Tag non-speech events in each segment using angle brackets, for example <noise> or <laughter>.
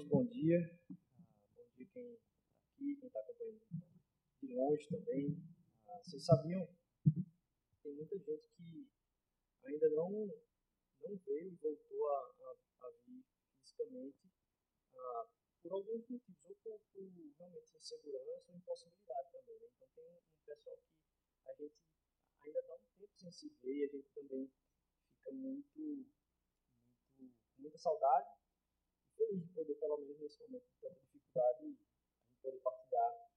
Novamente, bom dia. Bom dia quem está aqui, quem está acompanhando de longe também. Ah, vocês sabiam? Tem muita gente que ainda não, não veio e voltou a, a, a vir fisicamente ah, por alguns motivos, ou por, por realmente insegurança ou impossibilidade também. Né? Então, tem um pessoal que a gente ainda está um tempo sem se ver e a gente também fica muito, muito com muita saudade feliz de poder, pelo menos nesse momento de tanta dificuldade, poder partilhar.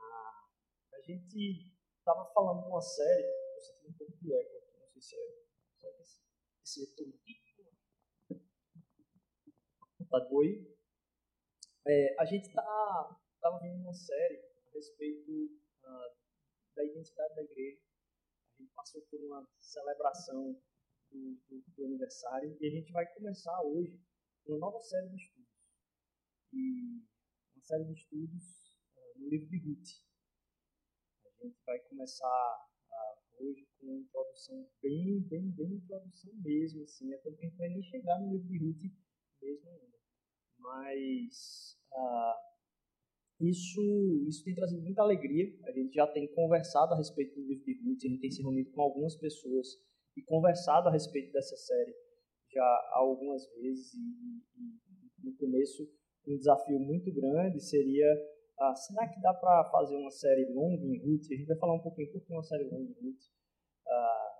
Ah, a gente estava falando de uma série, eu senti um pouco de eco aqui, não sei se é. Será que esse, esse retorno aqui? Tá boi? É, a gente estava tá, vendo uma série a respeito ah, da identidade da igreja. A gente passou por uma celebração do, do, do, aniversário e a gente vai começar hoje uma nova série de estudos. E uma série de estudos uh, no livro de Ruth. A gente vai começar uh, hoje com uma introdução bem, bem, bem introdução mesmo, assim, é tanto que a gente vai nem chegar no livro de Ruth mesmo ainda. Mas uh, isso, isso tem trazido muita alegria. A gente já tem conversado a respeito do livro de Ruth, a gente tem se reunido com algumas pessoas e conversado a respeito dessa série já algumas vezes e, no começo um desafio muito grande seria ah, será que dá para fazer uma série longa em Ruth? A gente vai falar um pouquinho por que uma série longa em Ruth. Ah,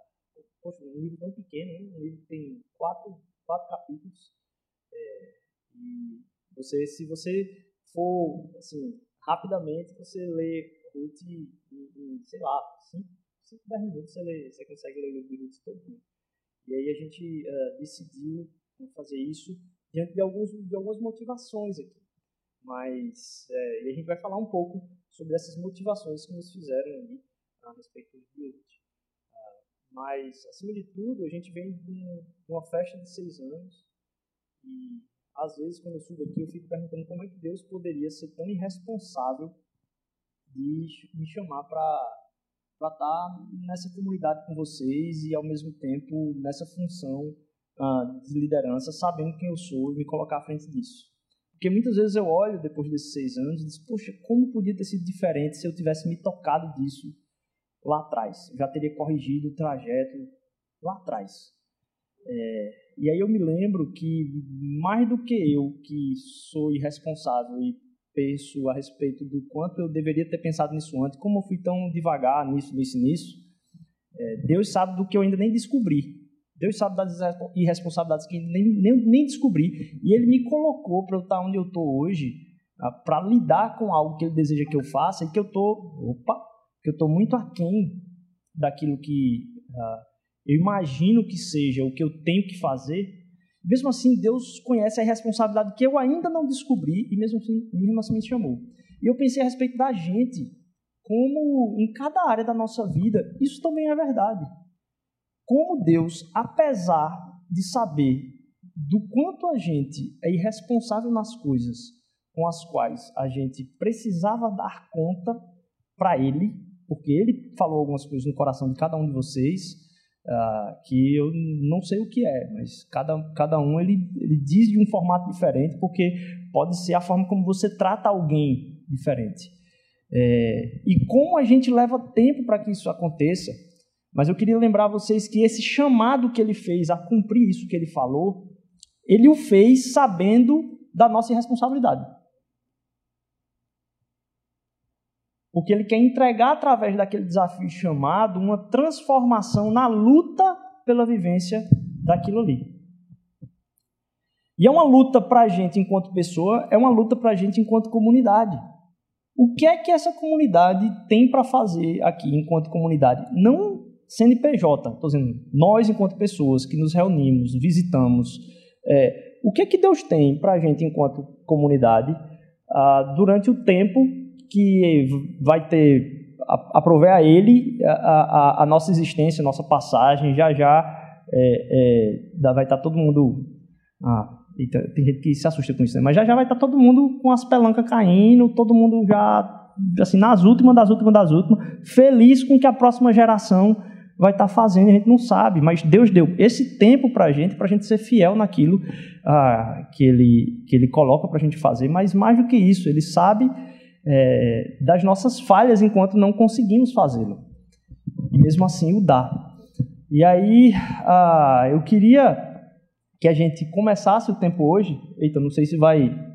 poxa, um livro tão pequeno, né? um livro que tem quatro, quatro capítulos. É, e você, se você for, assim, rapidamente, você lê Ruth em, em sei lá, 5, 10 minutos você, lê, você consegue ler o livro de Ruth todo. E aí a gente uh, decidiu fazer isso diante de, alguns, de algumas motivações aqui. Mas é, a gente vai falar um pouco sobre essas motivações que nos fizeram ali a respeito do Build. Uh, mas, acima de tudo, a gente vem de, de uma festa de seis anos e às vezes quando eu subo aqui eu fico perguntando como é que Deus poderia ser tão irresponsável de me chamar para para estar tá nessa comunidade com vocês e ao mesmo tempo nessa função uh, de liderança, sabendo quem eu sou e me colocar à frente disso. Porque muitas vezes eu olho depois desses seis anos e digo, poxa, como podia ter sido diferente se eu tivesse me tocado disso lá atrás? Eu já teria corrigido o trajeto lá atrás. É, e aí eu me lembro que mais do que eu, que sou irresponsável e penso a respeito do quanto eu deveria ter pensado nisso antes, como eu fui tão devagar nisso, nisso, nisso. É, Deus sabe do que eu ainda nem descobri. Deus sabe das irresponsabilidades que nem, nem, nem descobri. E Ele me colocou para eu estar onde eu estou hoje, para lidar com algo que Ele deseja que eu faça e que eu estou, opa, que eu estou muito aquém daquilo que uh, eu imagino que seja o que eu tenho que fazer mesmo assim, Deus conhece a responsabilidade que eu ainda não descobri e mesmo assim, mesmo assim me chamou. E eu pensei a respeito da gente, como em cada área da nossa vida, isso também é verdade. Como Deus, apesar de saber do quanto a gente é irresponsável nas coisas com as quais a gente precisava dar conta para Ele, porque Ele falou algumas coisas no coração de cada um de vocês, Uh, que eu não sei o que é, mas cada, cada um ele, ele diz de um formato diferente, porque pode ser a forma como você trata alguém diferente. É, e como a gente leva tempo para que isso aconteça, mas eu queria lembrar vocês que esse chamado que ele fez a cumprir isso que ele falou, ele o fez sabendo da nossa irresponsabilidade. Porque ele quer entregar através daquele desafio chamado uma transformação na luta pela vivência daquilo ali. E é uma luta para a gente enquanto pessoa, é uma luta para a gente enquanto comunidade. O que é que essa comunidade tem para fazer aqui enquanto comunidade? Não CNPJ, estou dizendo, nós enquanto pessoas que nos reunimos, visitamos, é, o que é que Deus tem para a gente enquanto comunidade ah, durante o tempo que vai ter aprover a ele a, a, a, nossa existência, a nossa passagem, já já é, é, vai estar todo mundo. Ah, tem gente que se assusta com isso, né? mas já já vai estar todo mundo com as pelancas caindo, todo mundo já assim nas últimas das últimas das últimas, feliz com que a próxima geração vai estar fazendo, a gente não sabe, mas Deus deu esse tempo para a gente, para a gente ser fiel naquilo ah, que, ele, que Ele coloca para a gente fazer, mas mais do que isso, Ele sabe é, das nossas falhas enquanto não conseguimos fazê-lo, e mesmo assim o dá. E aí, ah, eu queria que a gente começasse o tempo hoje, eita, não sei se vai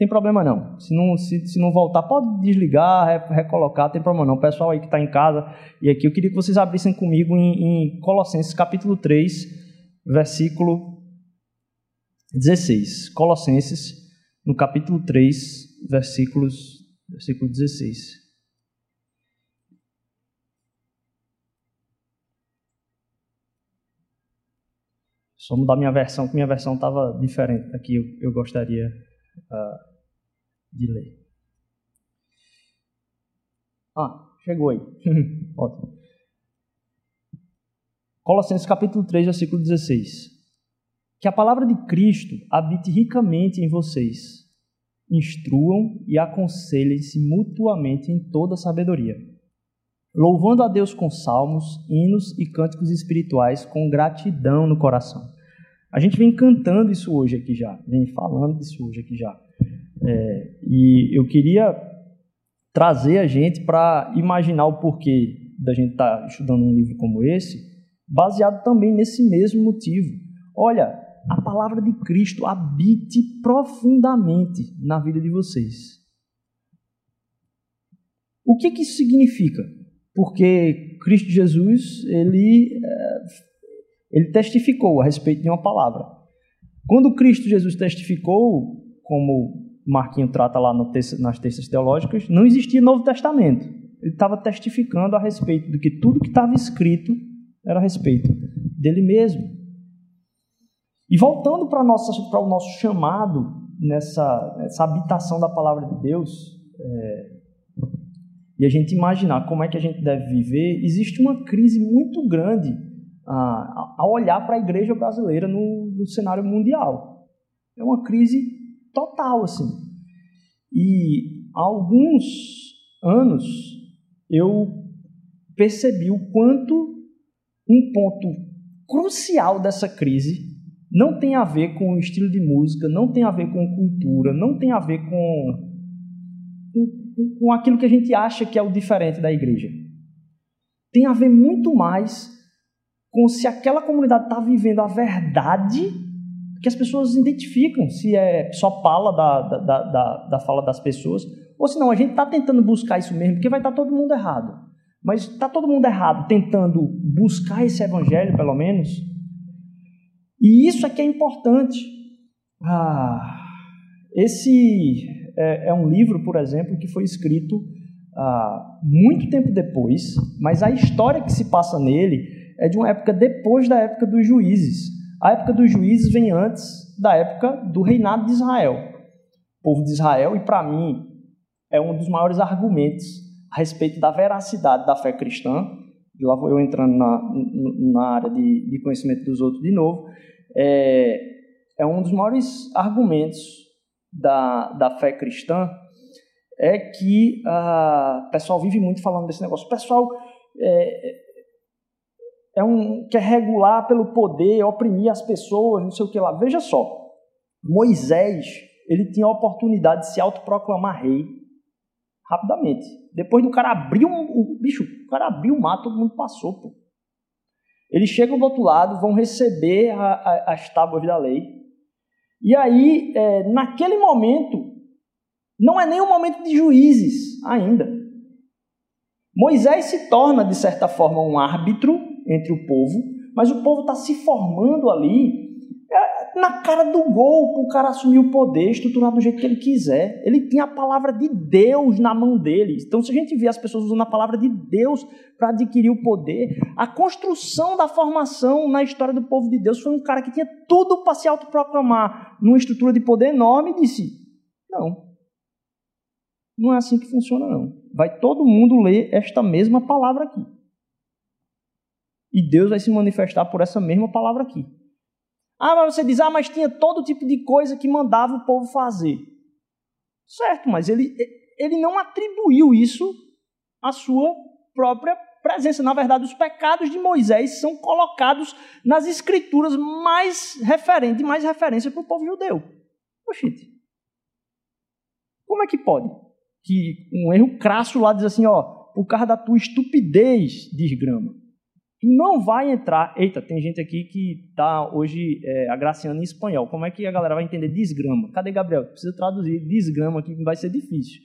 tem problema não. Se não, se, se não voltar, pode desligar, recolocar, tem problema não. O pessoal aí que está em casa e aqui, eu queria que vocês abrissem comigo em, em Colossenses capítulo 3, versículo 16. Colossenses, no capítulo 3, versículos, versículo 16. Só mudar minha versão, que minha versão estava diferente. Aqui eu, eu gostaria uh, de ler. Ah, chegou aí. <laughs> Ótimo. Colossenses capítulo 3, versículo 16. Que a palavra de Cristo habite ricamente em vocês. Instruam e aconselhem-se mutuamente em toda sabedoria, louvando a Deus com salmos, hinos e cânticos espirituais com gratidão no coração. A gente vem cantando isso hoje aqui já, vem falando disso hoje aqui já. É, e eu queria trazer a gente para imaginar o porquê da gente estar tá estudando um livro como esse, baseado também nesse mesmo motivo. Olha, a palavra de Cristo habite profundamente na vida de vocês. O que, que isso significa? Porque Cristo Jesus, ele, é, ele testificou a respeito de uma palavra. Quando Cristo Jesus testificou, como Marquinho trata lá nas textas teológicas, não existia Novo Testamento. Ele estava testificando a respeito de que tudo que estava escrito era a respeito dele mesmo. E voltando para, o nosso chamado nessa, nessa habitação da palavra de Deus, é, e a gente imaginar como é que a gente deve viver, existe uma crise muito grande ah, a olhar para a igreja brasileira no, no cenário mundial. É uma crise total, assim. E há alguns anos eu percebi o quanto um ponto crucial dessa crise não tem a ver com estilo de música, não tem a ver com cultura, não tem a ver com, com, com aquilo que a gente acha que é o diferente da igreja. Tem a ver muito mais com se aquela comunidade está vivendo a verdade que as pessoas identificam se é só fala da, da, da, da fala das pessoas, ou se não, a gente está tentando buscar isso mesmo, porque vai estar tá todo mundo errado. Mas está todo mundo errado tentando buscar esse evangelho, pelo menos. E isso é que é importante. Ah, esse é, é um livro, por exemplo, que foi escrito ah, muito tempo depois, mas a história que se passa nele é de uma época depois da época dos juízes. A época dos juízes vem antes da época do reinado de Israel. O povo de Israel, e para mim, é um dos maiores argumentos a respeito da veracidade da fé cristã. E lá vou eu entrando na, na área de, de conhecimento dos outros de novo. É, é um dos maiores argumentos da, da fé cristã é que uh, o pessoal vive muito falando desse negócio. O pessoal é, é um quer regular pelo poder, oprimir as pessoas, não sei o que lá. Veja só, Moisés ele tinha a oportunidade de se autoproclamar rei rapidamente. Depois do cara abrir o bicho, cara abriu o mar, todo mundo passou, pô. Eles chegam do outro lado, vão receber a, a, as tábuas da lei. E aí, é, naquele momento, não é nem um momento de juízes ainda. Moisés se torna, de certa forma, um árbitro entre o povo, mas o povo está se formando ali na cara do gol o cara assumir o poder, estruturar do jeito que ele quiser. Ele tem a palavra de Deus na mão dele. Então, se a gente vê as pessoas usando a palavra de Deus para adquirir o poder, a construção da formação na história do povo de Deus foi um cara que tinha tudo para se autoproclamar numa estrutura de poder enorme e disse: Não, não é assim que funciona, não. Vai todo mundo ler esta mesma palavra aqui. E Deus vai se manifestar por essa mesma palavra aqui. Ah, mas você diz, ah, mas tinha todo tipo de coisa que mandava o povo fazer. Certo, mas ele, ele não atribuiu isso à sua própria presença. Na verdade, os pecados de Moisés são colocados nas escrituras mais referente, mais referência para o povo judeu. Oxente. Como é que pode? Que um erro crasso lá diz assim, ó, por causa da tua estupidez, diz Tu não vai entrar. Eita, tem gente aqui que está hoje é, agraciando em espanhol. Como é que a galera vai entender desgrama? Cadê Gabriel? Precisa traduzir desgrama aqui, vai ser difícil.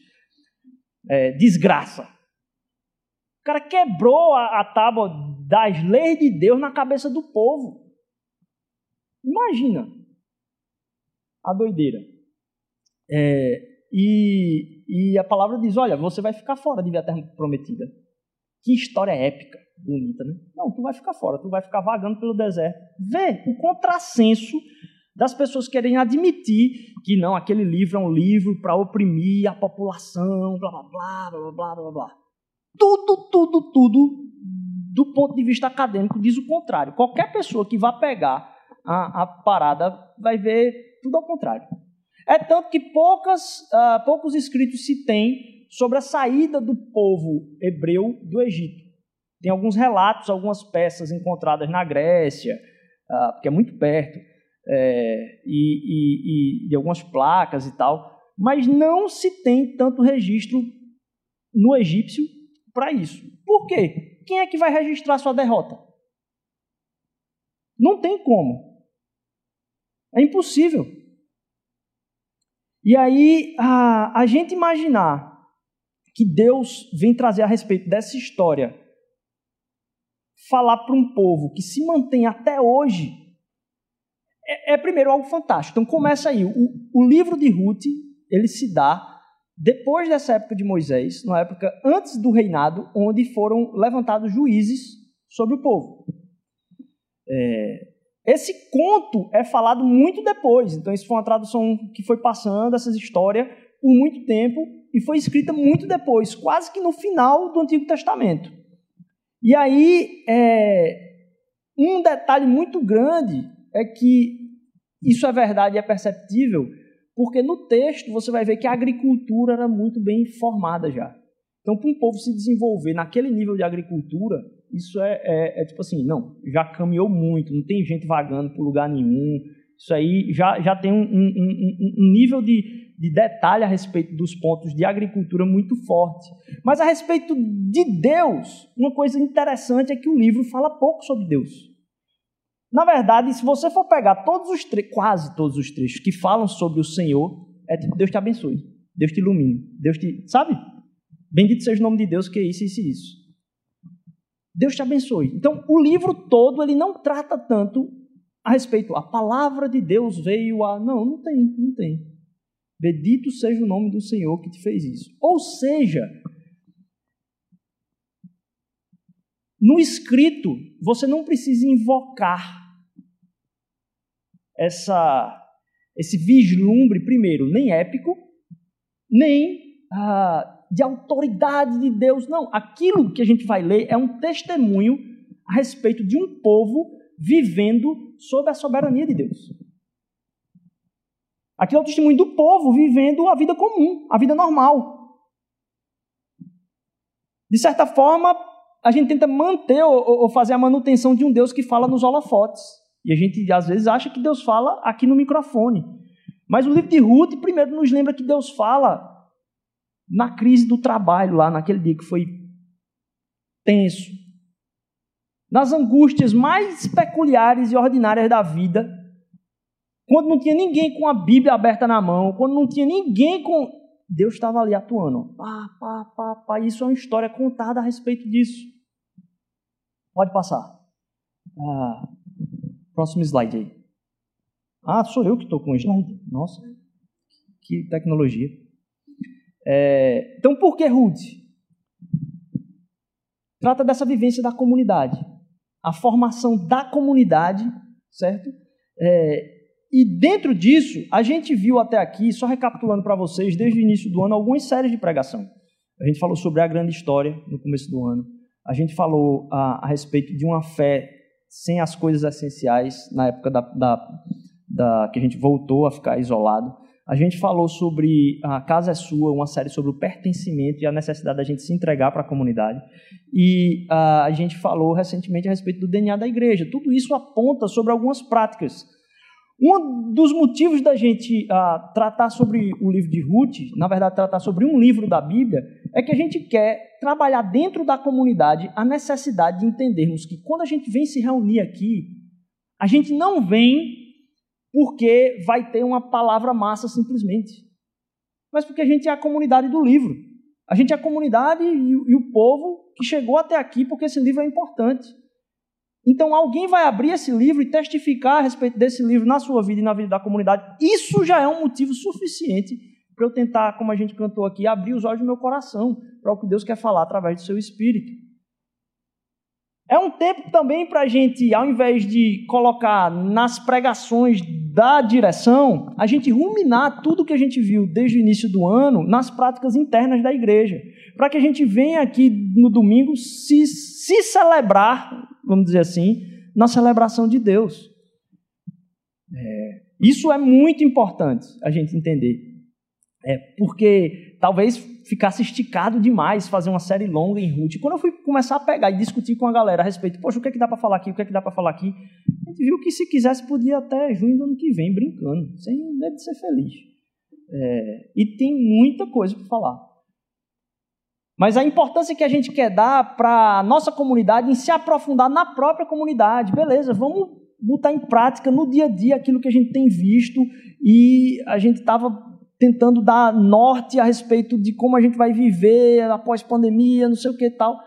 É, desgraça. O cara quebrou a, a tábua das leis de Deus na cabeça do povo. Imagina a doideira. É, e, e a palavra diz: olha, você vai ficar fora de ver a terra prometida. Que história épica, bonita, né? Não, tu vai ficar fora, tu vai ficar vagando pelo deserto. Vê o contrassenso das pessoas querem admitir que não, aquele livro é um livro para oprimir a população, blá blá blá blá blá blá blá. Tudo, tudo, tudo, do ponto de vista acadêmico, diz o contrário. Qualquer pessoa que vá pegar a, a parada vai ver tudo ao contrário. É tanto que poucas, uh, poucos escritos se tem sobre a saída do povo hebreu do Egito. Tem alguns relatos, algumas peças encontradas na Grécia, uh, porque é muito perto, é, e, e, e algumas placas e tal, mas não se tem tanto registro no egípcio para isso. Por quê? Quem é que vai registrar sua derrota? Não tem como. É impossível. E aí, a, a gente imaginar que Deus vem trazer a respeito dessa história, falar para um povo que se mantém até hoje, é, é primeiro algo fantástico. Então começa aí. O, o livro de Ruth, ele se dá depois dessa época de Moisés, na época antes do reinado, onde foram levantados juízes sobre o povo. É, esse conto é falado muito depois, então isso foi uma tradução que foi passando essas histórias por muito tempo e foi escrita muito depois, quase que no final do Antigo Testamento. E aí, é, um detalhe muito grande é que isso é verdade e é perceptível, porque no texto você vai ver que a agricultura era muito bem formada já. Então, para um povo se desenvolver naquele nível de agricultura, isso é, é, é tipo assim, não, já caminhou muito, não tem gente vagando por lugar nenhum, isso aí já, já tem um, um, um, um nível de, de detalhe a respeito dos pontos de agricultura muito forte. Mas a respeito de Deus, uma coisa interessante é que o livro fala pouco sobre Deus. Na verdade, se você for pegar todos os quase todos os trechos que falam sobre o Senhor, é tipo, Deus te abençoe, Deus te ilumine, Deus te. Sabe? Bendito seja o nome de Deus, que é isso, isso e isso. Deus te abençoe. Então, o livro todo, ele não trata tanto a respeito, a palavra de Deus veio a. Não, não tem, não tem. Bendito seja o nome do Senhor que te fez isso. Ou seja, no escrito, você não precisa invocar essa, esse vislumbre, primeiro, nem épico, nem ah, de autoridade de Deus. Não, aquilo que a gente vai ler é um testemunho a respeito de um povo vivendo sob a soberania de Deus. Aquilo é o testemunho do povo vivendo a vida comum, a vida normal. De certa forma, a gente tenta manter ou, ou fazer a manutenção de um Deus que fala nos holofotes. E a gente às vezes acha que Deus fala aqui no microfone. Mas o livro de Ruth, primeiro, nos lembra que Deus fala na crise do trabalho, lá naquele dia que foi tenso, nas angústias mais peculiares e ordinárias da vida, quando não tinha ninguém com a Bíblia aberta na mão, quando não tinha ninguém com. Deus estava ali atuando. Pá, pá, pá, pá. Isso é uma história contada a respeito disso. Pode passar. Ah, próximo slide aí. Ah, sou eu que estou com o slide. Nossa, que tecnologia. É, então, por que Ruth? Trata dessa vivência da comunidade a formação da comunidade, certo? É, e dentro disso, a gente viu até aqui, só recapitulando para vocês, desde o início do ano, algumas séries de pregação. A gente falou sobre a grande história no começo do ano. A gente falou a, a respeito de uma fé sem as coisas essenciais, na época da, da, da, que a gente voltou a ficar isolado. A gente falou sobre a Casa é Sua, uma série sobre o pertencimento e a necessidade da gente se entregar para a comunidade. E uh, a gente falou recentemente a respeito do DNA da igreja. Tudo isso aponta sobre algumas práticas. Um dos motivos da gente uh, tratar sobre o livro de Ruth, na verdade, tratar sobre um livro da Bíblia, é que a gente quer trabalhar dentro da comunidade a necessidade de entendermos que quando a gente vem se reunir aqui, a gente não vem porque vai ter uma palavra massa simplesmente, mas porque a gente é a comunidade do livro. A gente é a comunidade e, e o povo que chegou até aqui porque esse livro é importante. Então alguém vai abrir esse livro e testificar a respeito desse livro na sua vida e na vida da comunidade. Isso já é um motivo suficiente para eu tentar, como a gente cantou aqui, abrir os olhos do meu coração para o que Deus quer falar através do seu espírito. É um tempo também para a gente, ao invés de colocar nas pregações da direção, a gente ruminar tudo que a gente viu desde o início do ano nas práticas internas da igreja. Para que a gente venha aqui no domingo se, se celebrar, vamos dizer assim, na celebração de Deus. É, isso é muito importante a gente entender. É, porque talvez ficasse esticado demais fazer uma série longa em Ruth. Quando eu fui começar a pegar e discutir com a galera a respeito, poxa, o que é que dá para falar aqui, o que é que dá para falar aqui, a gente viu que se quisesse podia até junho do ano que vem, brincando, sem medo de ser feliz. É, e tem muita coisa para falar. Mas a importância que a gente quer dar para a nossa comunidade em se aprofundar na própria comunidade. Beleza, vamos botar em prática no dia a dia aquilo que a gente tem visto e a gente estava tentando dar norte a respeito de como a gente vai viver após pandemia, não sei o que tal.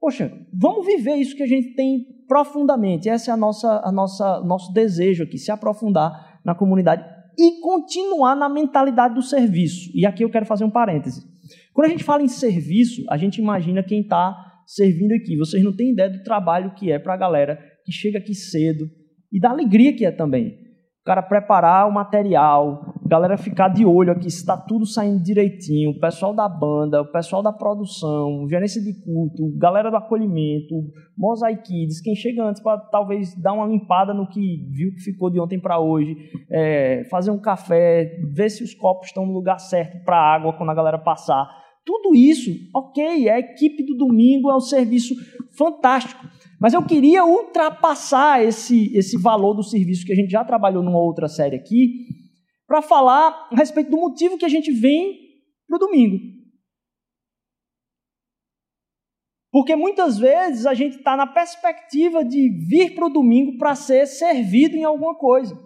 Poxa, vamos viver isso que a gente tem profundamente. Esse é a nossa, a nossa, nosso desejo aqui, se aprofundar na comunidade e continuar na mentalidade do serviço. E aqui eu quero fazer um parêntese. Quando a gente fala em serviço, a gente imagina quem está servindo aqui. Vocês não têm ideia do trabalho que é para a galera que chega aqui cedo e da alegria que é também o cara preparar o material, galera ficar de olho aqui se está tudo saindo direitinho, o pessoal da banda, o pessoal da produção, gerência de culto, galera do acolhimento, mosaiquides, quem chega antes para talvez dar uma limpada no que viu que ficou de ontem para hoje, é, fazer um café, ver se os copos estão no lugar certo para água quando a galera passar. Tudo isso, ok, é a equipe do domingo, é um serviço fantástico. Mas eu queria ultrapassar esse, esse valor do serviço que a gente já trabalhou numa outra série aqui, para falar a respeito do motivo que a gente vem para o domingo. Porque muitas vezes a gente está na perspectiva de vir para o domingo para ser servido em alguma coisa.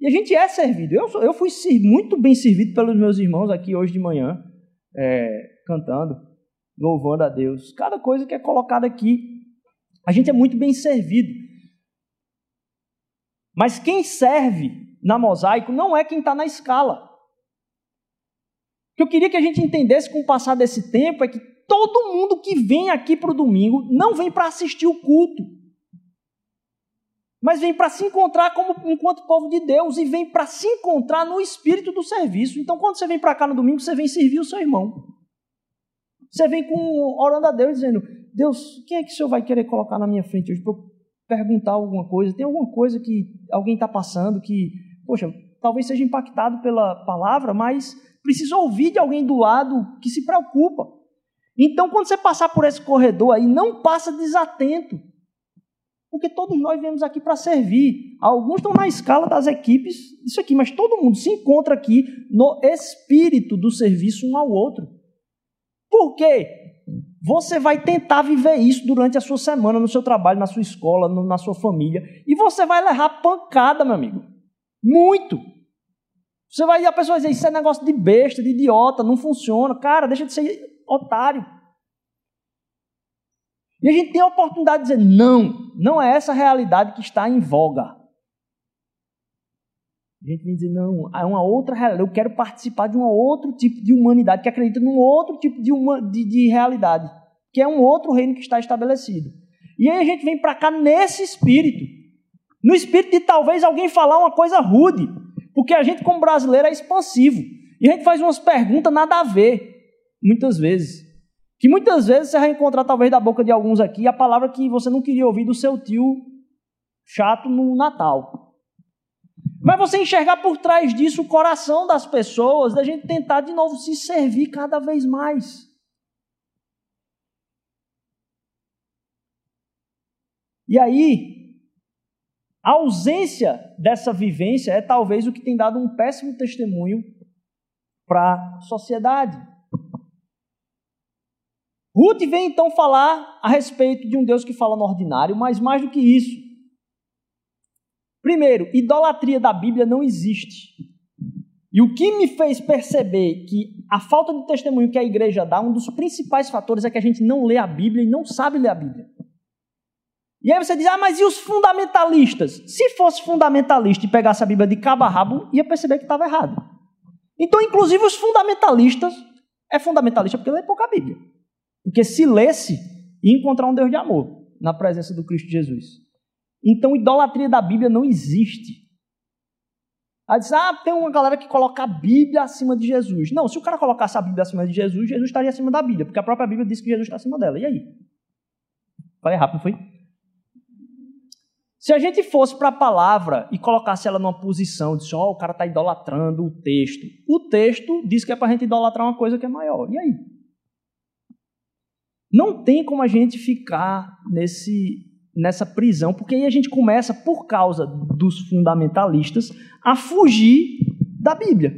E a gente é servido. Eu, eu fui muito bem servido pelos meus irmãos aqui hoje de manhã, é, cantando, louvando a Deus. Cada coisa que é colocada aqui a gente é muito bem servido. Mas quem serve na mosaico não é quem está na escala. O que eu queria que a gente entendesse com o passar desse tempo é que todo mundo que vem aqui para o domingo não vem para assistir o culto, mas vem para se encontrar como enquanto povo de Deus e vem para se encontrar no espírito do serviço. Então, quando você vem para cá no domingo, você vem servir o seu irmão. Você vem com orando a Deus dizendo: Deus, quem é que o Senhor vai querer colocar na minha frente hoje para eu perguntar alguma coisa? Tem alguma coisa que alguém está passando que, poxa, talvez seja impactado pela palavra, mas precisa ouvir de alguém do lado que se preocupa. Então, quando você passar por esse corredor aí, não passa desatento. Porque todos nós viemos aqui para servir. Alguns estão na escala das equipes, isso aqui, mas todo mundo se encontra aqui no espírito do serviço um ao outro. Por quê? Você vai tentar viver isso durante a sua semana, no seu trabalho, na sua escola, na sua família. E você vai levar pancada, meu amigo. Muito. Você vai a pessoa vai dizer, isso é negócio de besta, de idiota, não funciona. Cara, deixa de ser otário. E a gente tem a oportunidade de dizer, não, não é essa a realidade que está em voga. A gente vem dizer, não, é uma outra realidade. Eu quero participar de um outro tipo de humanidade que acredita num outro tipo de, uma, de, de realidade, que é um outro reino que está estabelecido. E aí a gente vem para cá nesse espírito. No espírito de talvez alguém falar uma coisa rude. Porque a gente, como brasileiro, é expansivo. E a gente faz umas perguntas nada a ver, muitas vezes. Que muitas vezes você vai encontrar, talvez, da boca de alguns aqui, a palavra que você não queria ouvir do seu tio chato no Natal. Mas você enxergar por trás disso o coração das pessoas, da gente tentar de novo se servir cada vez mais. E aí, a ausência dessa vivência é talvez o que tem dado um péssimo testemunho para a sociedade. Ruth vem então falar a respeito de um Deus que fala no ordinário, mas mais do que isso. Primeiro, idolatria da Bíblia não existe. E o que me fez perceber que a falta de testemunho que a igreja dá, um dos principais fatores é que a gente não lê a Bíblia e não sabe ler a Bíblia. E aí você diz, ah, mas e os fundamentalistas? Se fosse fundamentalista e pegasse a Bíblia de cabo a rabo, ia perceber que estava errado. Então, inclusive, os fundamentalistas é fundamentalista porque lê pouca Bíblia. Porque se lesse, ia encontrar um Deus de amor na presença do Cristo Jesus. Então, idolatria da Bíblia não existe. Aí diz, ah, tem uma galera que coloca a Bíblia acima de Jesus. Não, se o cara colocasse a Bíblia acima de Jesus, Jesus estaria acima da Bíblia, porque a própria Bíblia diz que Jesus está acima dela. E aí? Falei rápido, foi? Se a gente fosse para a palavra e colocasse ela numa posição de oh, o cara está idolatrando o texto. O texto diz que é para a gente idolatrar uma coisa que é maior. E aí? Não tem como a gente ficar nesse, nessa prisão, porque aí a gente começa, por causa dos fundamentalistas, a fugir da Bíblia.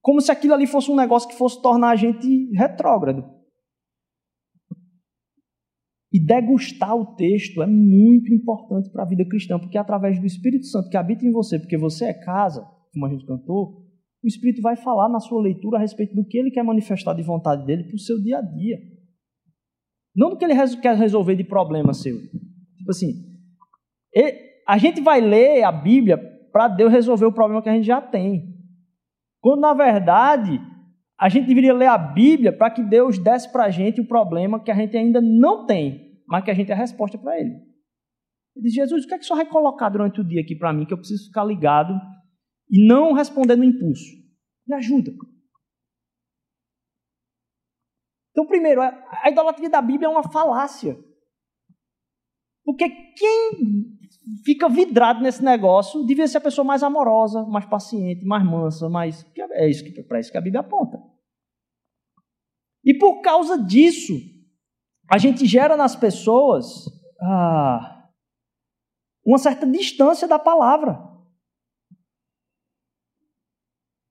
Como se aquilo ali fosse um negócio que fosse tornar a gente retrógrado. E degustar o texto é muito importante para a vida cristã, porque é através do Espírito Santo que habita em você, porque você é casa, como a gente cantou, o Espírito vai falar na sua leitura a respeito do que ele quer manifestar de vontade dele para o seu dia a dia. Não do que ele quer resolver de problema seu. Tipo assim, a gente vai ler a Bíblia para Deus resolver o problema que a gente já tem. Quando, na verdade, a gente deveria ler a Bíblia para que Deus desse para a gente o problema que a gente ainda não tem, mas que a gente é a resposta para ele. Ele diz, Jesus, o que é que o senhor vai colocar durante o dia aqui para mim, que eu preciso ficar ligado e não responder no impulso? Me ajuda. Então, primeiro, a idolatria da Bíblia é uma falácia. Porque quem fica vidrado nesse negócio devia ser a pessoa mais amorosa, mais paciente, mais mansa, mais. É isso que, para isso que a Bíblia aponta. E por causa disso, a gente gera nas pessoas ah, uma certa distância da palavra.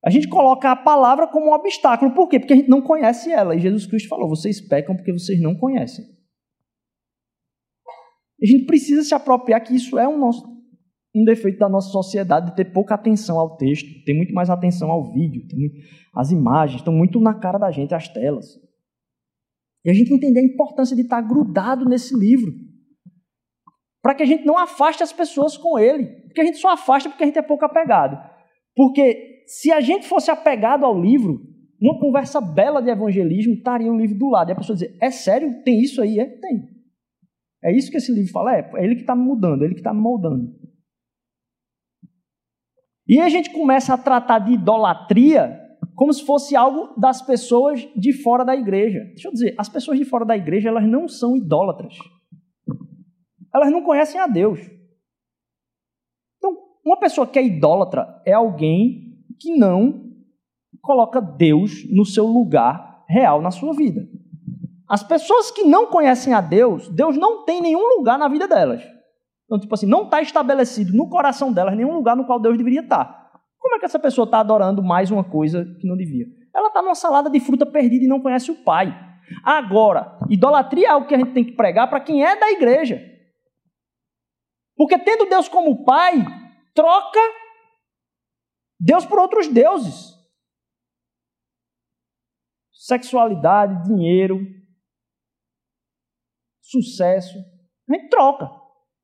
A gente coloca a palavra como um obstáculo. Por quê? Porque a gente não conhece ela. E Jesus Cristo falou: vocês pecam porque vocês não conhecem. A gente precisa se apropriar que isso é um, nosso, um defeito da nossa sociedade, de ter pouca atenção ao texto, ter muito mais atenção ao vídeo, muito, as imagens estão muito na cara da gente, as telas. E a gente entender a importância de estar grudado nesse livro, para que a gente não afaste as pessoas com ele, porque a gente só afasta porque a gente é pouco apegado. Porque se a gente fosse apegado ao livro, uma conversa bela de evangelismo estaria o livro do lado. E a pessoa dizer, é sério? Tem isso aí? É, tem. É isso que esse livro fala? É, é ele que está mudando, é ele que está me moldando. E a gente começa a tratar de idolatria como se fosse algo das pessoas de fora da igreja. Deixa eu dizer, as pessoas de fora da igreja, elas não são idólatras. Elas não conhecem a Deus. Então, uma pessoa que é idólatra é alguém que não coloca Deus no seu lugar real na sua vida. As pessoas que não conhecem a Deus, Deus não tem nenhum lugar na vida delas. Então, tipo assim, não está estabelecido no coração delas nenhum lugar no qual Deus deveria estar. Como é que essa pessoa está adorando mais uma coisa que não devia? Ela está numa salada de fruta perdida e não conhece o Pai. Agora, idolatria é algo que a gente tem que pregar para quem é da igreja. Porque tendo Deus como Pai, troca Deus por outros deuses. Sexualidade, dinheiro, sucesso. A gente troca.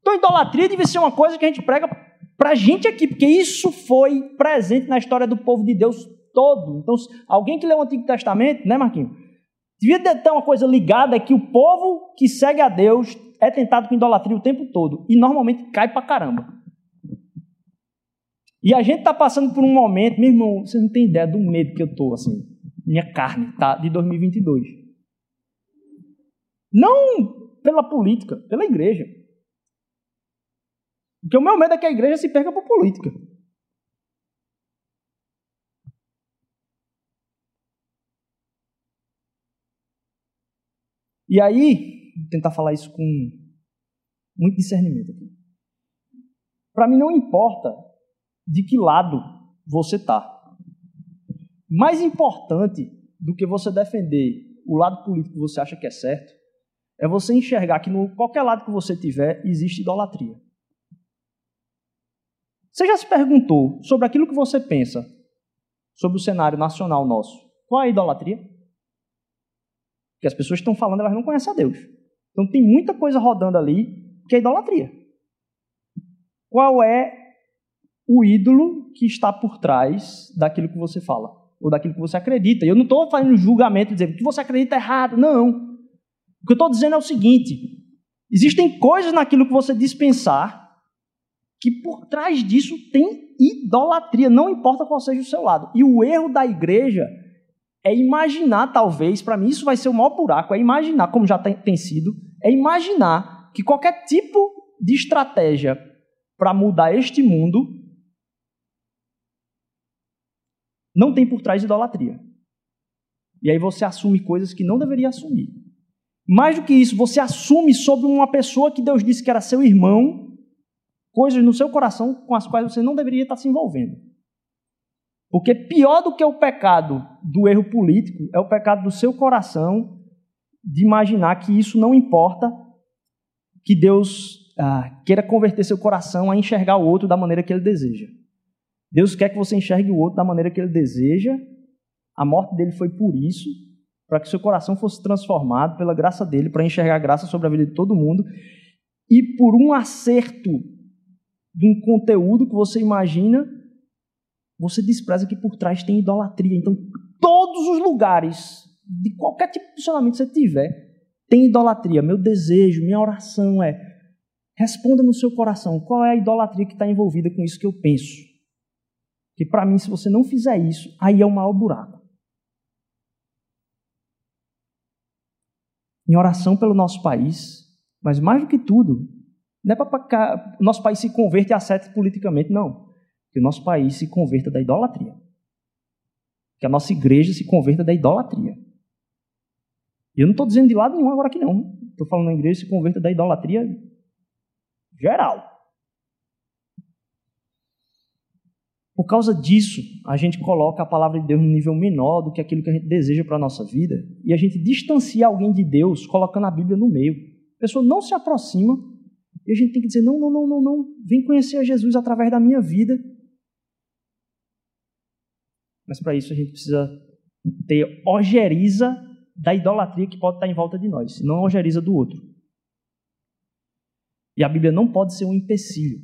Então, idolatria deve ser uma coisa que a gente prega para a gente aqui, porque isso foi presente na história do povo de Deus todo. Então, alguém que leu o Antigo Testamento, né, Marquinhos? Devia ter uma coisa ligada que o povo que segue a Deus é tentado com idolatria o tempo todo e normalmente cai para caramba. E a gente está passando por um momento, meu irmão, você não tem ideia do medo que eu estou, assim. Minha carne tá de 2022. Não pela política, pela igreja. Porque o meu medo é que a igreja se perca por política. E aí, vou tentar falar isso com muito discernimento aqui. Para mim não importa de que lado você está. Mais importante do que você defender o lado político que você acha que é certo, é você enxergar que no qualquer lado que você tiver existe idolatria. Você já se perguntou sobre aquilo que você pensa sobre o cenário nacional nosso? Qual é a idolatria? Porque as pessoas estão falando, elas não conhecem a Deus. Então tem muita coisa rodando ali que é idolatria. Qual é o ídolo que está por trás daquilo que você fala? Ou daquilo que você acredita? E eu não estou fazendo julgamento dizendo que você acredita errado. Não. O que eu estou dizendo é o seguinte: existem coisas naquilo que você dispensar que por trás disso tem idolatria, não importa qual seja o seu lado. E o erro da igreja é imaginar, talvez, para mim isso vai ser o maior buraco, é imaginar, como já tem, sido, é imaginar que qualquer tipo de estratégia para mudar este mundo não tem por trás idolatria. E aí você assume coisas que não deveria assumir. Mais do que isso, você assume sobre uma pessoa que Deus disse que era seu irmão, coisas no seu coração com as quais você não deveria estar se envolvendo. Porque pior do que o pecado do erro político é o pecado do seu coração de imaginar que isso não importa, que Deus ah, queira converter seu coração a enxergar o outro da maneira que ele deseja. Deus quer que você enxergue o outro da maneira que ele deseja. A morte dele foi por isso, para que seu coração fosse transformado pela graça dele, para enxergar a graça sobre a vida de todo mundo. E por um acerto de um conteúdo que você imagina, você despreza que por trás tem idolatria. Então, todos os lugares, de qualquer tipo de funcionamento que você tiver, tem idolatria. Meu desejo, minha oração é: responda no seu coração qual é a idolatria que está envolvida com isso que eu penso. Que para mim, se você não fizer isso, aí é o maior buraco. Em oração pelo nosso país, mas mais do que tudo, não é para o nosso país se converter a sete politicamente, não. Que o nosso país se converta da idolatria. Que a nossa igreja se converta da idolatria. E eu não estou dizendo de lado nenhum agora aqui, não. Estou falando da igreja se converta da idolatria geral. Por causa disso, a gente coloca a palavra de Deus no nível menor do que aquilo que a gente deseja para a nossa vida. E a gente distancia alguém de Deus colocando a Bíblia no meio. A pessoa não se aproxima e a gente tem que dizer: não, não, não, não, não. Vem conhecer a Jesus através da minha vida. Mas para isso a gente precisa ter ojeriza da idolatria que pode estar em volta de nós, não ojeriza do outro. E a Bíblia não pode ser um empecilho.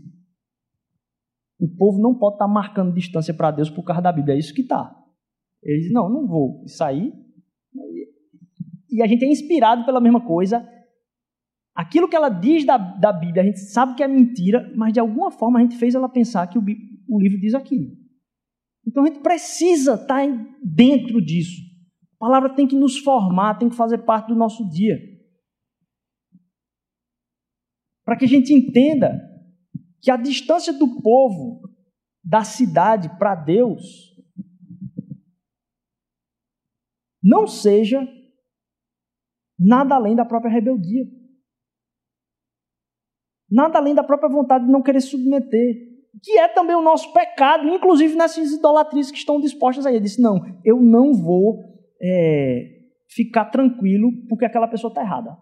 O povo não pode estar marcando distância para Deus por causa da Bíblia. É isso que está. Ele diz: não, não vou sair. E a gente é inspirado pela mesma coisa Aquilo que ela diz da, da Bíblia, a gente sabe que é mentira, mas de alguma forma a gente fez ela pensar que o, o livro diz aquilo. Então a gente precisa estar dentro disso. A palavra tem que nos formar, tem que fazer parte do nosso dia. Para que a gente entenda que a distância do povo da cidade para Deus não seja nada além da própria rebeldia. Nada além da própria vontade de não querer submeter. Que é também o nosso pecado, inclusive nessas idolatrias que estão dispostas aí. Ele disse: Não, eu não vou é, ficar tranquilo porque aquela pessoa está errada.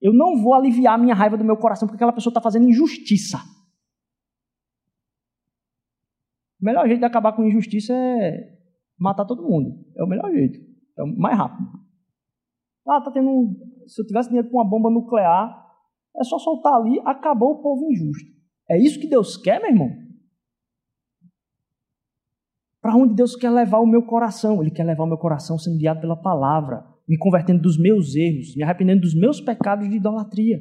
Eu não vou aliviar a minha raiva do meu coração porque aquela pessoa está fazendo injustiça. O melhor jeito de acabar com injustiça é matar todo mundo. É o melhor jeito. É o mais rápido. Ah, tá tendo. Se eu tivesse dinheiro para uma bomba nuclear, é só soltar ali, acabou o povo injusto. É isso que Deus quer, meu irmão? Para onde Deus quer levar o meu coração? Ele quer levar o meu coração sendo guiado pela palavra, me convertendo dos meus erros, me arrependendo dos meus pecados de idolatria.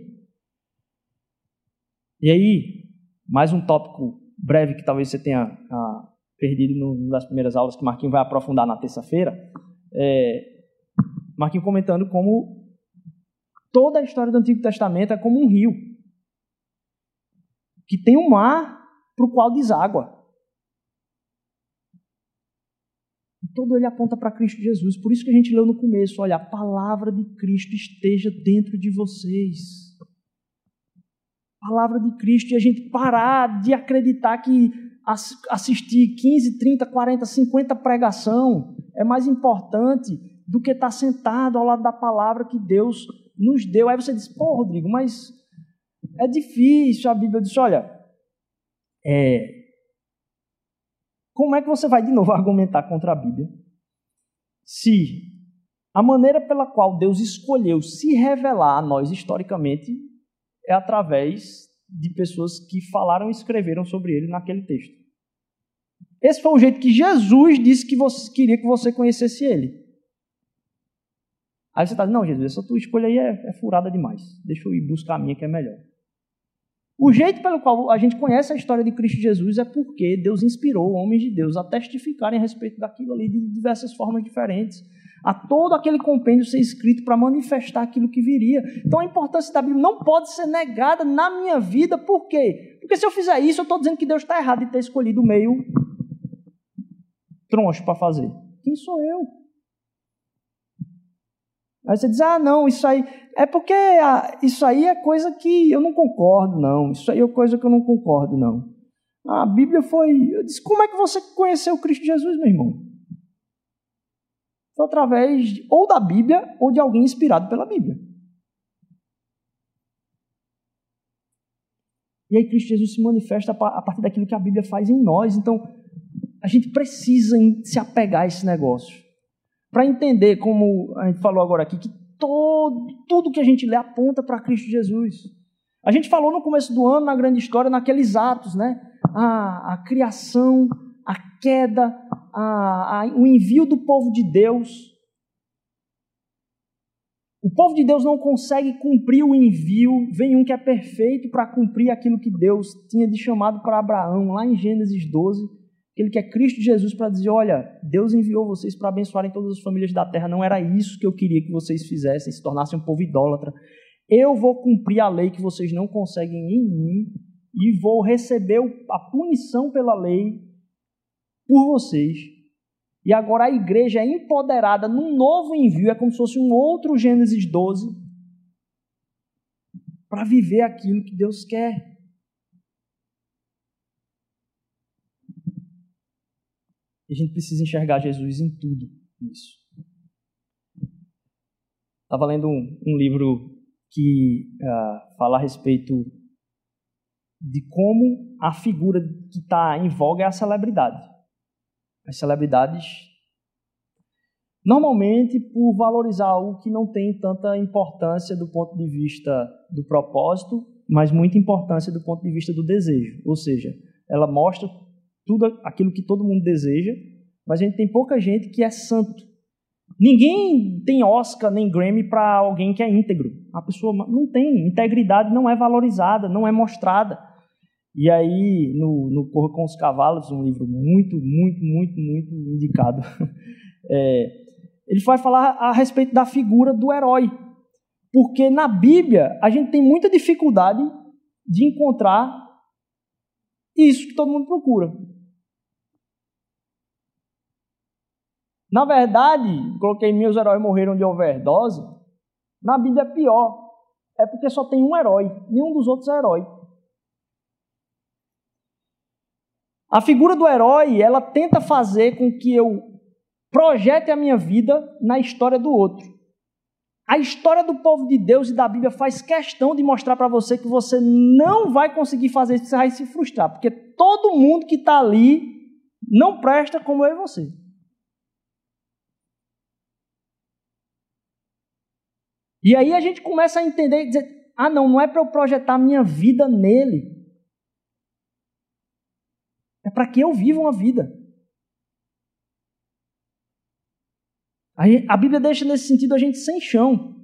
E aí, mais um tópico breve que talvez você tenha ah, perdido no, nas primeiras aulas que Marquinhos vai aprofundar na terça-feira. É, Marquinhos comentando como Toda a história do Antigo Testamento é como um rio que tem um mar para o qual deságua. Todo ele aponta para Cristo Jesus. Por isso que a gente leu no começo: olha, a palavra de Cristo esteja dentro de vocês. A palavra de Cristo e a gente parar de acreditar que assistir 15, 30, 40, 50 pregação é mais importante do que estar sentado ao lado da palavra que Deus nos deu. Aí você diz, pô, Rodrigo, mas é difícil. A Bíblia diz, olha, é, como é que você vai de novo <laughs> argumentar contra a Bíblia se a maneira pela qual Deus escolheu se revelar a nós historicamente é através de pessoas que falaram e escreveram sobre ele naquele texto? Esse foi o jeito que Jesus disse que você, queria que você conhecesse ele. Aí você está dizendo, não, Jesus, essa tua escolha aí é, é furada demais. Deixa eu ir buscar a minha que é melhor. O jeito pelo qual a gente conhece a história de Cristo Jesus é porque Deus inspirou homens de Deus a testificarem a respeito daquilo ali de diversas formas diferentes. A todo aquele compêndio ser escrito para manifestar aquilo que viria. Então a importância da Bíblia não pode ser negada na minha vida, por quê? Porque se eu fizer isso, eu estou dizendo que Deus está errado de ter escolhido o meio troncho para fazer. Quem sou eu? Aí você diz, ah, não, isso aí. É porque ah, isso aí é coisa que eu não concordo, não. Isso aí é coisa que eu não concordo, não. A Bíblia foi. Eu disse, como é que você conheceu Cristo Jesus, meu irmão? Foi através de, ou da Bíblia ou de alguém inspirado pela Bíblia. E aí Cristo Jesus se manifesta a partir daquilo que a Bíblia faz em nós. Então, a gente precisa se apegar a esse negócio para entender, como a gente falou agora aqui, que todo, tudo que a gente lê aponta para Cristo Jesus. A gente falou no começo do ano, na grande história, naqueles atos, né? A, a criação, a queda, a, a, o envio do povo de Deus. O povo de Deus não consegue cumprir o envio, vem um que é perfeito para cumprir aquilo que Deus tinha de chamado para Abraão, lá em Gênesis 12 ele quer Cristo Jesus para dizer: olha, Deus enviou vocês para abençoarem todas as famílias da terra. Não era isso que eu queria que vocês fizessem, se tornassem um povo idólatra. Eu vou cumprir a lei que vocês não conseguem em mim e vou receber a punição pela lei por vocês. E agora a igreja é empoderada num novo envio, é como se fosse um outro Gênesis 12, para viver aquilo que Deus quer. E a gente precisa enxergar Jesus em tudo isso. Estava lendo um, um, livro que uh, fala a respeito de como a figura que está em voga é a celebridade. As celebridades, normalmente, por valorizar algo que não tem tanta importância do ponto de vista do propósito, mas muita importância do ponto de vista do desejo. Ou seja, ela mostra tudo aquilo que todo mundo deseja, mas a gente tem pouca gente que é santo. Ninguém tem Oscar nem Grammy para alguém que é íntegro. A pessoa não tem, integridade não é valorizada, não é mostrada. E aí, no, no Corra com os Cavalos, um livro muito, muito, muito, muito indicado, <laughs> é, ele vai falar a respeito da figura do herói. Porque na Bíblia a gente tem muita dificuldade de encontrar isso que todo mundo procura. Na verdade, coloquei meus heróis morreram de overdose. Na Bíblia é pior. É porque só tem um herói, nenhum dos outros é herói. A figura do herói, ela tenta fazer com que eu projete a minha vida na história do outro. A história do povo de Deus e da Bíblia faz questão de mostrar para você que você não vai conseguir fazer isso, vai se frustrar, porque todo mundo que está ali não presta como eu e você. E aí a gente começa a entender e dizer: ah, não, não é para eu projetar minha vida nele. É para que eu viva uma vida. A Bíblia deixa nesse sentido a gente sem chão,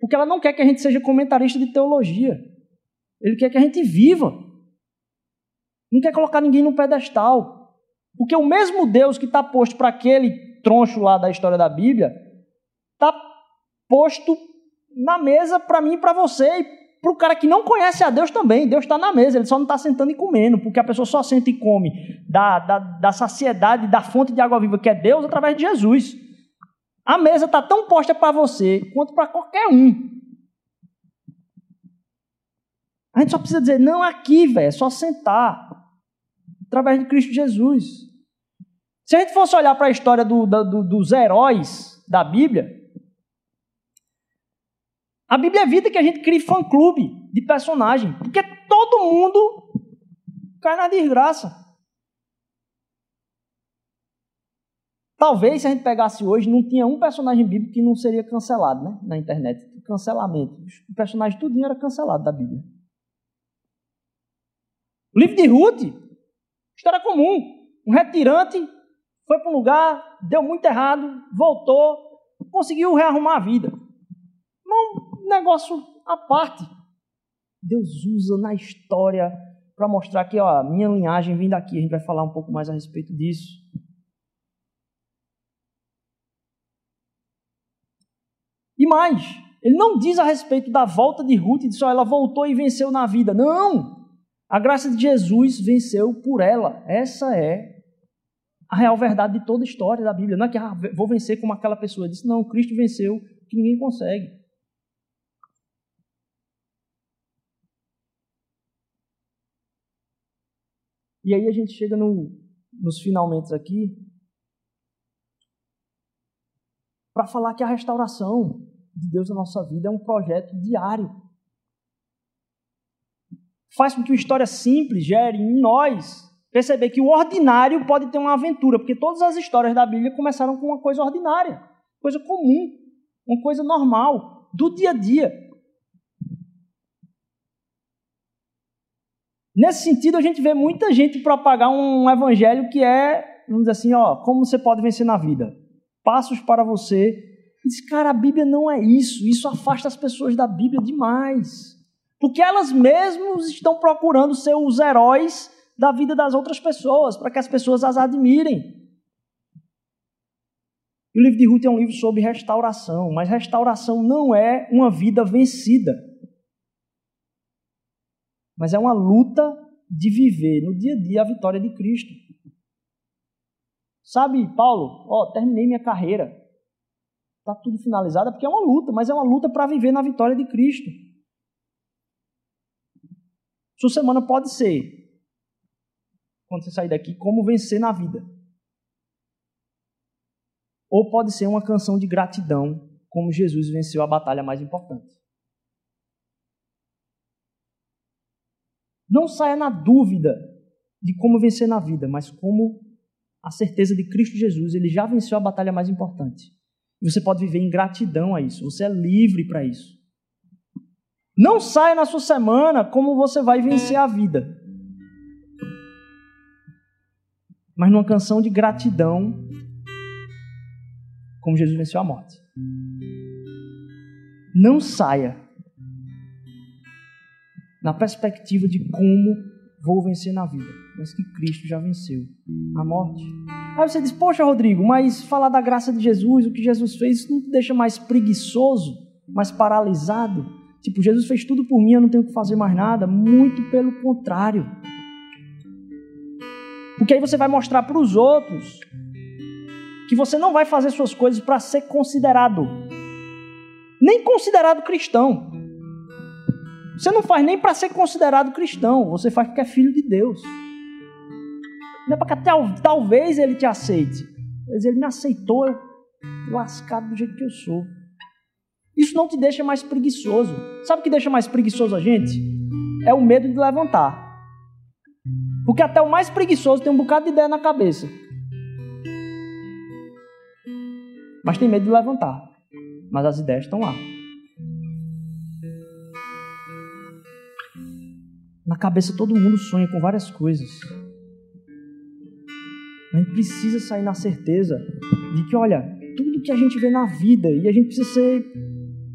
porque ela não quer que a gente seja comentarista de teologia. Ele quer que a gente viva. Não quer colocar ninguém no pedestal. Porque o mesmo Deus que está posto para aquele troncho lá da história da Bíblia, está posto na mesa para mim e para você, para o cara que não conhece a Deus também, Deus está na mesa, ele só não está sentando e comendo, porque a pessoa só senta e come da, da, da saciedade, da fonte de água viva que é Deus, através de Jesus. A mesa está tão posta para você quanto para qualquer um. A gente só precisa dizer, não aqui, velho, é só sentar. Através de Cristo Jesus. Se a gente fosse olhar para a história do, do, dos heróis da Bíblia, a Bíblia evita que a gente crie fã-clube de personagem, porque todo mundo cai na desgraça. Talvez se a gente pegasse hoje, não tinha um personagem bíblico que não seria cancelado né, na internet. Cancelamento. O personagem tudinho era cancelado da Bíblia. O livro de Ruth, história comum. Um retirante foi para um lugar, deu muito errado, voltou, conseguiu rearrumar a vida. Não, negócio à parte. Deus usa na história para mostrar que ó, minha linhagem vem daqui. A gente vai falar um pouco mais a respeito disso. E mais, ele não diz a respeito da volta de Ruth e diz ela voltou e venceu na vida. Não! A graça de Jesus venceu por ela. Essa é a real verdade de toda a história da Bíblia. Não é que ah, vou vencer como aquela pessoa disse. Não, Cristo venceu que ninguém consegue. E aí a gente chega no, nos finalmente aqui para falar que a restauração de Deus na nossa vida é um projeto diário. Faz com que uma história simples gere em nós perceber que o ordinário pode ter uma aventura, porque todas as histórias da Bíblia começaram com uma coisa ordinária, coisa comum, uma coisa normal, do dia a dia. Nesse sentido, a gente vê muita gente propagar um evangelho que é, vamos dizer assim, ó, como você pode vencer na vida. Passos para você. E diz, cara, a Bíblia não é isso. Isso afasta as pessoas da Bíblia demais. Porque elas mesmas estão procurando ser os heróis da vida das outras pessoas, para que as pessoas as admirem. E o livro de Ruth é um livro sobre restauração, mas restauração não é uma vida vencida mas é uma luta de viver no dia a dia a vitória de Cristo. Sabe, Paulo, ó, terminei minha carreira. Está tudo finalizado, é porque é uma luta, mas é uma luta para viver na vitória de Cristo. Sua semana pode ser, quando você sair daqui, como vencer na vida. Ou pode ser uma canção de gratidão, como Jesus venceu a batalha mais importante. Não saia na dúvida de como vencer na vida, mas como a certeza de Cristo Jesus, ele já venceu a batalha mais importante. E você pode viver em gratidão a isso, você é livre para isso. Não saia na sua semana como você vai vencer a vida. Mas numa canção de gratidão, como Jesus venceu a morte. Não saia na perspectiva de como vou vencer na vida, mas que Cristo já venceu a morte. Aí você diz, poxa, Rodrigo, mas falar da graça de Jesus, o que Jesus fez, isso não te deixa mais preguiçoso, mais paralisado? Tipo, Jesus fez tudo por mim, eu não tenho que fazer mais nada. Muito pelo contrário. Porque aí você vai mostrar para os outros que você não vai fazer suas coisas para ser considerado, nem considerado cristão. Você não faz nem para ser considerado cristão, você faz porque é filho de Deus. Não é para que talvez ele te aceite, mas ele me aceitou, eu lascado do jeito que eu sou. Isso não te deixa mais preguiçoso. Sabe o que deixa mais preguiçoso a gente? É o medo de levantar. Porque até o mais preguiçoso tem um bocado de ideia na cabeça. Mas tem medo de levantar. Mas as ideias estão lá. Na cabeça todo mundo sonha com várias coisas. A gente precisa sair na certeza de que, olha, tudo que a gente vê na vida, e a gente precisa ser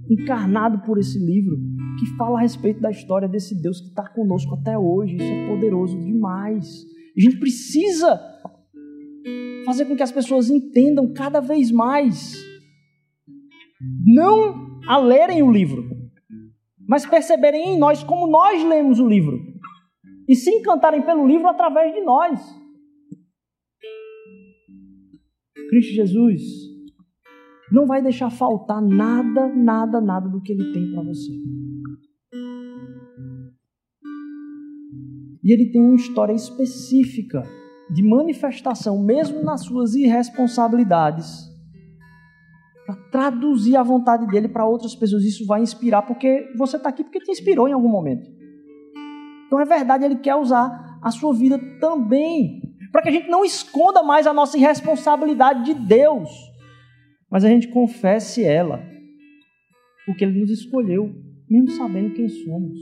encarnado por esse livro, que fala a respeito da história desse Deus que está conosco até hoje. Isso é poderoso demais. A gente precisa fazer com que as pessoas entendam cada vez mais. Não a lerem o livro, mas perceberem em nós como nós lemos o livro e se encantarem pelo livro através de nós. Cristo Jesus não vai deixar faltar nada, nada, nada do que ele tem para você. E ele tem uma história específica de manifestação, mesmo nas suas irresponsabilidades, traduzir a vontade dele para outras pessoas. Isso vai inspirar, porque você está aqui porque te inspirou em algum momento. Então é verdade, ele quer usar a sua vida também, para que a gente não esconda mais a nossa irresponsabilidade de Deus, mas a gente confesse ela, porque ele nos escolheu, mesmo sabendo quem somos.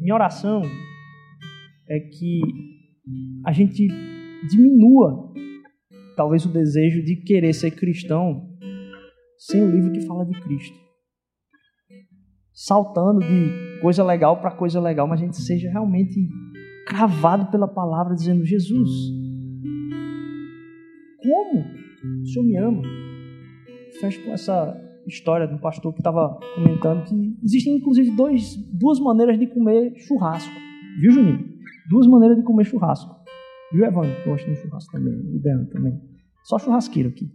Minha oração é que a gente diminua talvez o desejo de querer ser cristão sem o livro que fala de Cristo. Saltando de coisa legal para coisa legal, mas a gente seja realmente cravado pela palavra dizendo: Jesus, como o Senhor me ama? Fecho com essa história do pastor que estava comentando que existem inclusive dois, duas maneiras de comer churrasco. Viu, Juninho? Duas maneiras de comer churrasco. Viu, Evandro? Gosta de churrasco também. O Dan também. Só churrasqueiro aqui.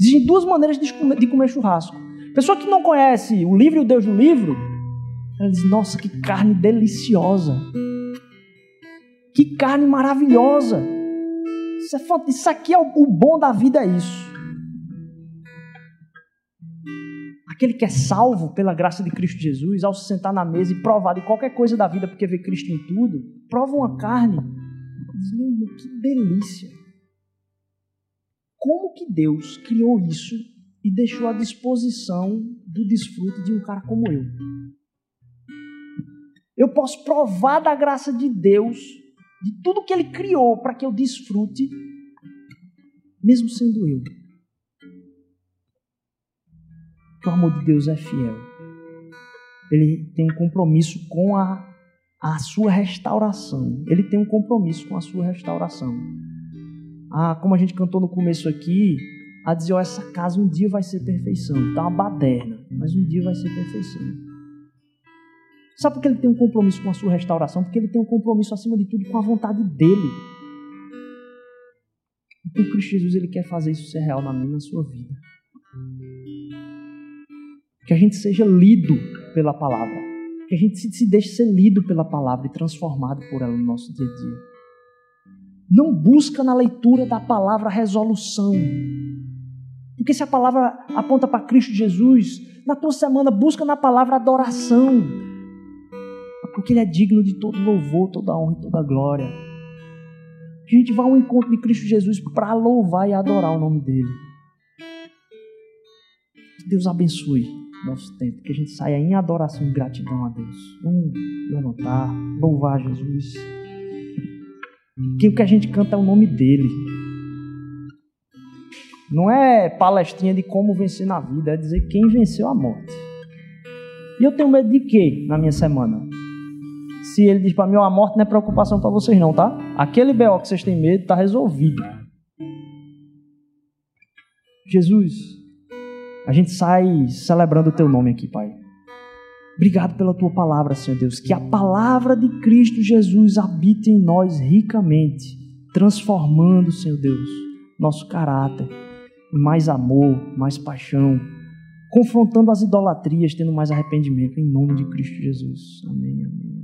Existem duas maneiras de comer, de comer churrasco. Pessoa que não conhece o livro e o Deus do livro, ela diz: Nossa, que carne deliciosa! Que carne maravilhosa! Isso, é, isso aqui é o, o bom da vida, é isso. Aquele que é salvo pela graça de Cristo Jesus, ao se sentar na mesa e provar de qualquer coisa da vida porque vê Cristo em tudo, prova uma carne. Meu que delícia. Como que Deus criou isso e deixou à disposição do desfrute de um cara como eu? Eu posso provar da graça de Deus, de tudo que Ele criou para que eu desfrute, mesmo sendo eu que o amor de Deus é fiel. Ele tem um compromisso com a, a sua restauração. Ele tem um compromisso com a sua restauração. Ah, como a gente cantou no começo aqui, a dizer, oh, essa casa um dia vai ser perfeição. Está uma baderna, mas um dia vai ser perfeição. Sabe por que ele tem um compromisso com a sua restauração? Porque ele tem um compromisso, acima de tudo, com a vontade dele. E com Cristo Jesus, ele quer fazer isso ser real na minha na sua vida. Que a gente seja lido pela palavra. Que a gente se deixe ser lido pela palavra e transformado por ela no nosso dia a dia. Não busca na leitura da palavra resolução. Porque se a palavra aponta para Cristo Jesus, na tua semana busca na palavra adoração. Porque Ele é digno de todo louvor, toda honra e toda glória. Que a gente vá ao encontro de Cristo Jesus para louvar e adorar o nome dEle. Que Deus abençoe nosso tempo, que a gente saia em adoração e gratidão a Deus. Vamos levantar, louvar Jesus. Que o que a gente canta é o nome dele. Não é palestrinha de como vencer na vida, é dizer quem venceu a morte. E eu tenho medo de quê na minha semana? Se ele diz para mim, a morte não é preocupação para vocês não, tá? Aquele BO que vocês têm medo está resolvido. Jesus, a gente sai celebrando o teu nome aqui, Pai. Obrigado pela tua palavra, Senhor Deus. Que a palavra de Cristo Jesus habite em nós ricamente, transformando, Senhor Deus, nosso caráter mais amor, mais paixão, confrontando as idolatrias, tendo mais arrependimento, em nome de Cristo Jesus. Amém, amém.